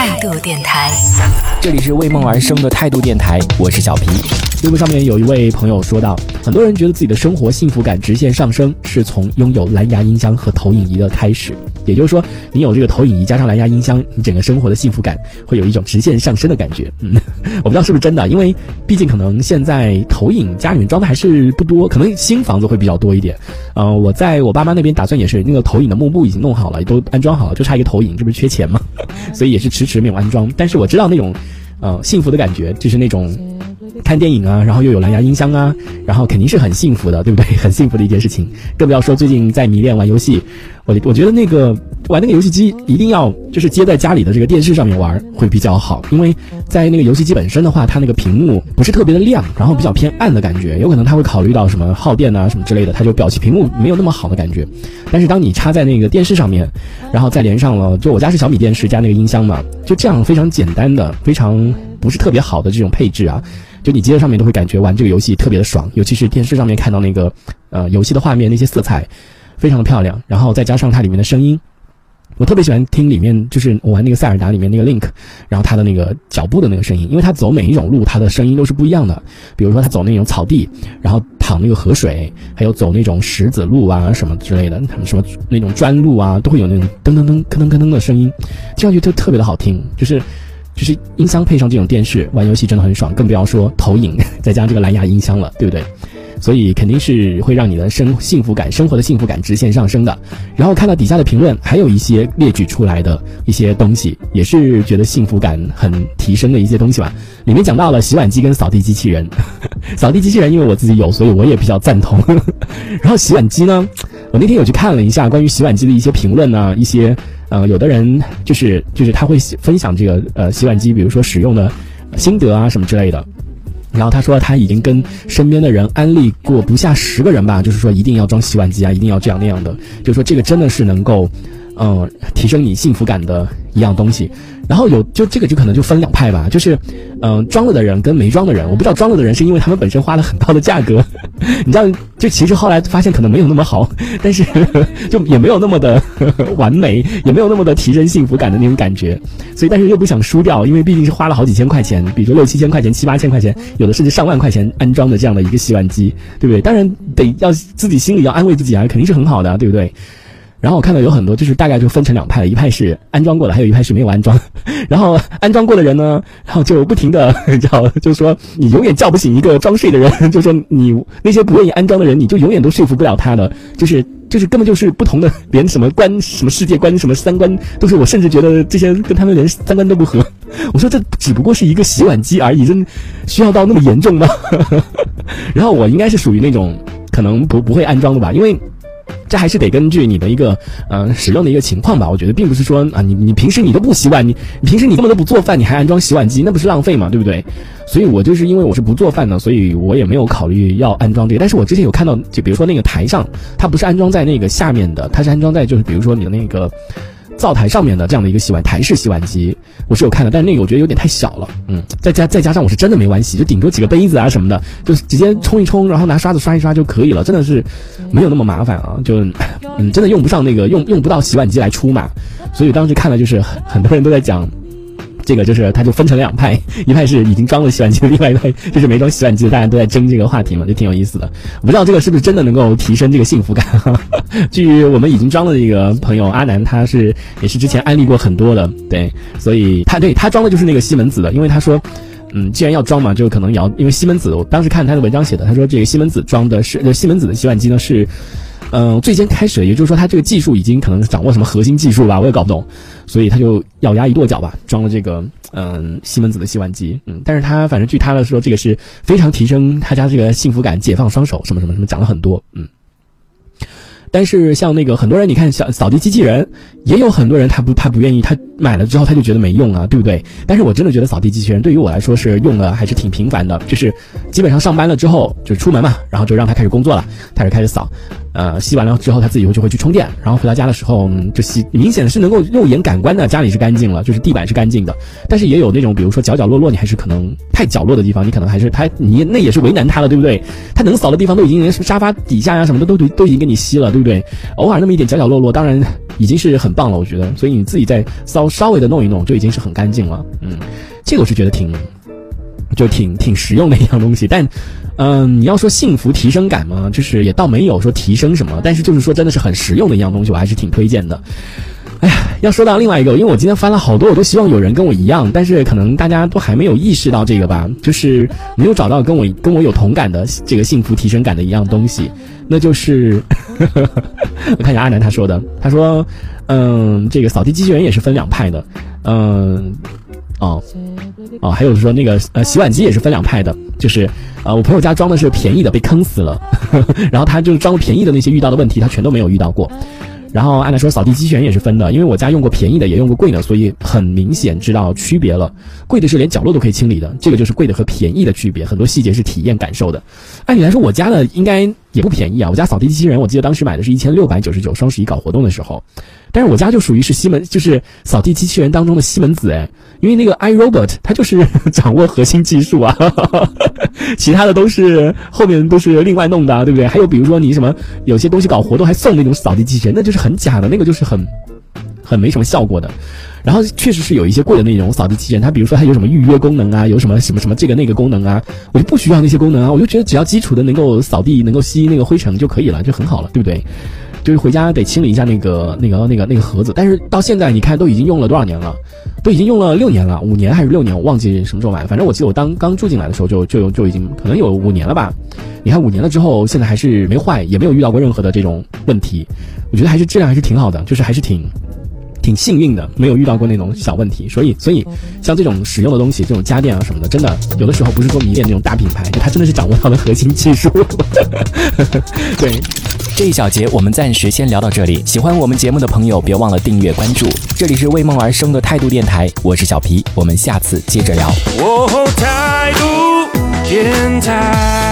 态度电台，这里是为梦而生的态度电台，我是小皮。微博上面有一位朋友说到，很多人觉得自己的生活幸福感直线上升，是从拥有蓝牙音箱和投影仪的开始。也就是说，你有这个投影仪加上蓝牙音箱，你整个生活的幸福感会有一种直线上升的感觉。嗯，我不知道是不是真的，因为毕竟可能现在投影家里面装的还是不多，可能新房子会比较多一点。嗯，我在我爸妈那边打算也是那个投影的幕布已经弄好了，都安装好了，就差一个投影，这不是缺钱吗？所以也是迟是没有安装。但是我知道那种，呃，幸福的感觉，就是那种。看电影啊，然后又有蓝牙音箱啊，然后肯定是很幸福的，对不对？很幸福的一件事情，更不要说最近在迷恋玩游戏。我我觉得那个玩那个游戏机一定要就是接在家里的这个电视上面玩会比较好，因为在那个游戏机本身的话，它那个屏幕不是特别的亮，然后比较偏暗的感觉，有可能它会考虑到什么耗电啊什么之类的，它就表现屏幕没有那么好的感觉。但是当你插在那个电视上面，然后再连上了，就我家是小米电视加那个音箱嘛，就这样非常简单的，非常不是特别好的这种配置啊。就你接在上面都会感觉玩这个游戏特别的爽，尤其是电视上面看到那个，呃，游戏的画面那些色彩，非常的漂亮，然后再加上它里面的声音，我特别喜欢听里面就是我玩那个塞尔达里面那个 Link，然后它的那个脚步的那个声音，因为它走每一种路它的声音都是不一样的，比如说它走那种草地，然后淌那个河水，还有走那种石子路啊什么之类的，什么那种砖路啊，都会有那种噔噔噔、噔噔噔噔的声音，听上去就特别的好听，就是。就是音箱配上这种电视玩游戏真的很爽，更不要说投影 再加这个蓝牙音箱了，对不对？所以肯定是会让你的生幸福感、生活的幸福感直线上升的。然后看到底下的评论，还有一些列举出来的一些东西，也是觉得幸福感很提升的一些东西吧。里面讲到了洗碗机跟扫地机器人，扫地机器人因为我自己有，所以我也比较赞同。然后洗碗机呢，我那天有去看了一下关于洗碗机的一些评论呢，一些。呃，有的人就是就是他会分享这个呃洗碗机，比如说使用的心得啊什么之类的。然后他说他已经跟身边的人安利过不下十个人吧，就是说一定要装洗碗机啊，一定要这样那样的，就是说这个真的是能够嗯提升你幸福感的一样东西。然后有就这个就可能就分两派吧，就是，嗯，装了的人跟没装的人，我不知道装了的人是因为他们本身花了很高的价格，你知道，就其实后来发现可能没有那么好，但是 就也没有那么的完美，也没有那么的提升幸福感的那种感觉，所以但是又不想输掉，因为毕竟是花了好几千块钱，比如六七千块钱、七八千块钱，有的甚至上万块钱安装的这样的一个洗碗机，对不对？当然得要自己心里要安慰自己啊，肯定是很好的，对不对？然后我看到有很多，就是大概就分成两派了，一派是安装过的，还有一派是没有安装。然后安装过的人呢，然后就不停的叫，就说你永远叫不醒一个装睡的人，就说你那些不愿意安装的人，你就永远都说服不了他的，就是就是根本就是不同的，连什么观、什么世界观、什么三观都是，我甚至觉得这些跟他们连三观都不合。我说这只不过是一个洗碗机而已，真需要到那么严重吗？然后我应该是属于那种可能不不会安装的吧，因为。这还是得根据你的一个呃使用的一个情况吧。我觉得并不是说啊，你你平时你都不洗碗，你你平时你根本都不做饭，你还安装洗碗机，那不是浪费嘛，对不对？所以我就是因为我是不做饭的，所以我也没有考虑要安装这个。但是我之前有看到，就比如说那个台上，它不是安装在那个下面的，它是安装在就是比如说你的那个。灶台上面的这样的一个洗碗台式洗碗机，我是有看的，但是那个我觉得有点太小了，嗯，再加再加上我是真的没碗洗，就顶多几个杯子啊什么的，就直接冲一冲，然后拿刷子刷一刷就可以了，真的是没有那么麻烦啊，就嗯真的用不上那个用用不到洗碗机来出嘛，所以当时看了就是很多人都在讲。这个就是，它就分成两派，一派是已经装了洗碗机的，另外一派 就是没装洗碗机的，大家都在争这个话题嘛，就挺有意思的。我不知道这个是不是真的能够提升这个幸福感。据我们已经装的这个朋友阿南，他是也是之前安利过很多的，对，所以他对他装的就是那个西门子的，因为他说，嗯，既然要装嘛，就可能要，因为西门子，我当时看他的文章写的，他说这个西门子装的是，西门子的洗碗机呢是。嗯，最先开始，也就是说，他这个技术已经可能掌握什么核心技术吧，我也搞不懂，所以他就咬牙一跺脚吧，装了这个嗯西门子的洗碗机，嗯，但是他反正据他的说，这个是非常提升他家这个幸福感，解放双手什么什么什么，讲了很多，嗯。但是像那个很多人，你看小扫地机器人，也有很多人他不他不愿意，他买了之后他就觉得没用啊，对不对？但是我真的觉得扫地机器人对于我来说是用的还是挺频繁的，就是基本上上班了之后就出门嘛，然后就让他开始工作了，他就开始扫。呃，吸完了之后他自己就会去充电，然后回到家的时候就吸，明显的是能够肉眼感官的家里是干净了，就是地板是干净的。但是也有那种，比如说角角落落，你还是可能太角落的地方，你可能还是他你那也是为难他了，对不对？他能扫的地方都已经连沙发底下呀什么的都都都已经给你吸了，对不对？偶尔那么一点角角落落，当然已经是很棒了，我觉得。所以你自己再稍稍微的弄一弄，就已经是很干净了。嗯，这个我是觉得挺。就挺挺实用的一样东西，但，嗯，你要说幸福提升感嘛，就是也倒没有说提升什么，但是就是说真的是很实用的一样东西，我还是挺推荐的。哎呀，要说到另外一个，因为我今天翻了好多，我都希望有人跟我一样，但是可能大家都还没有意识到这个吧，就是没有找到跟我跟我有同感的这个幸福提升感的一样东西，那就是，我看一下阿南他说的，他说，嗯，这个扫地机器人也是分两派的，嗯。哦，哦，还有说那个呃，洗碗机也是分两派的，就是呃，我朋友家装的是便宜的，被坑死了，然后他就是装便宜的那些遇到的问题，他全都没有遇到过。然后按理说扫地机器人也是分的，因为我家用过便宜的，也用过贵的，所以很明显知道区别了。贵的是连角落都可以清理的，这个就是贵的和便宜的区别，很多细节是体验感受的。按理来说，我家的应该也不便宜啊，我家扫地机器人，我记得当时买的是一千六百九十九，双十一搞活动的时候。但是我家就属于是西门，就是扫地机器人当中的西门子哎，因为那个 iRobot 它就是 掌握核心技术啊，其他的都是后面都是另外弄的，对不对？还有比如说你什么有些东西搞活动还送那种扫地机器人，那就是很假的，那个就是很很没什么效果的。然后确实是有一些贵的那种扫地机器人，它比如说它有什么预约功能啊，有什么什么什么这个那个功能啊，我就不需要那些功能啊，我就觉得只要基础的能够扫地，能够吸那个灰尘就可以了，就很好了，对不对？就是回家得清理一下那个那个那个那个盒子，但是到现在你看都已经用了多少年了，都已经用了六年了，五年还是六年，我忘记什么时候买的。反正我记得我当刚住进来的时候就就就已经可能有五年了吧。你看五年了之后，现在还是没坏，也没有遇到过任何的这种问题。我觉得还是质量还是挺好的，就是还是挺挺幸运的，没有遇到过那种小问题。所以所以像这种使用的东西，这种家电啊什么的，真的有的时候不是说迷恋那种大品牌，就它真的是掌握到了核心技术。对。这一小节我们暂时先聊到这里。喜欢我们节目的朋友，别忘了订阅关注。这里是为梦而生的态度电台，我是小皮，我们下次接着聊。态度电台。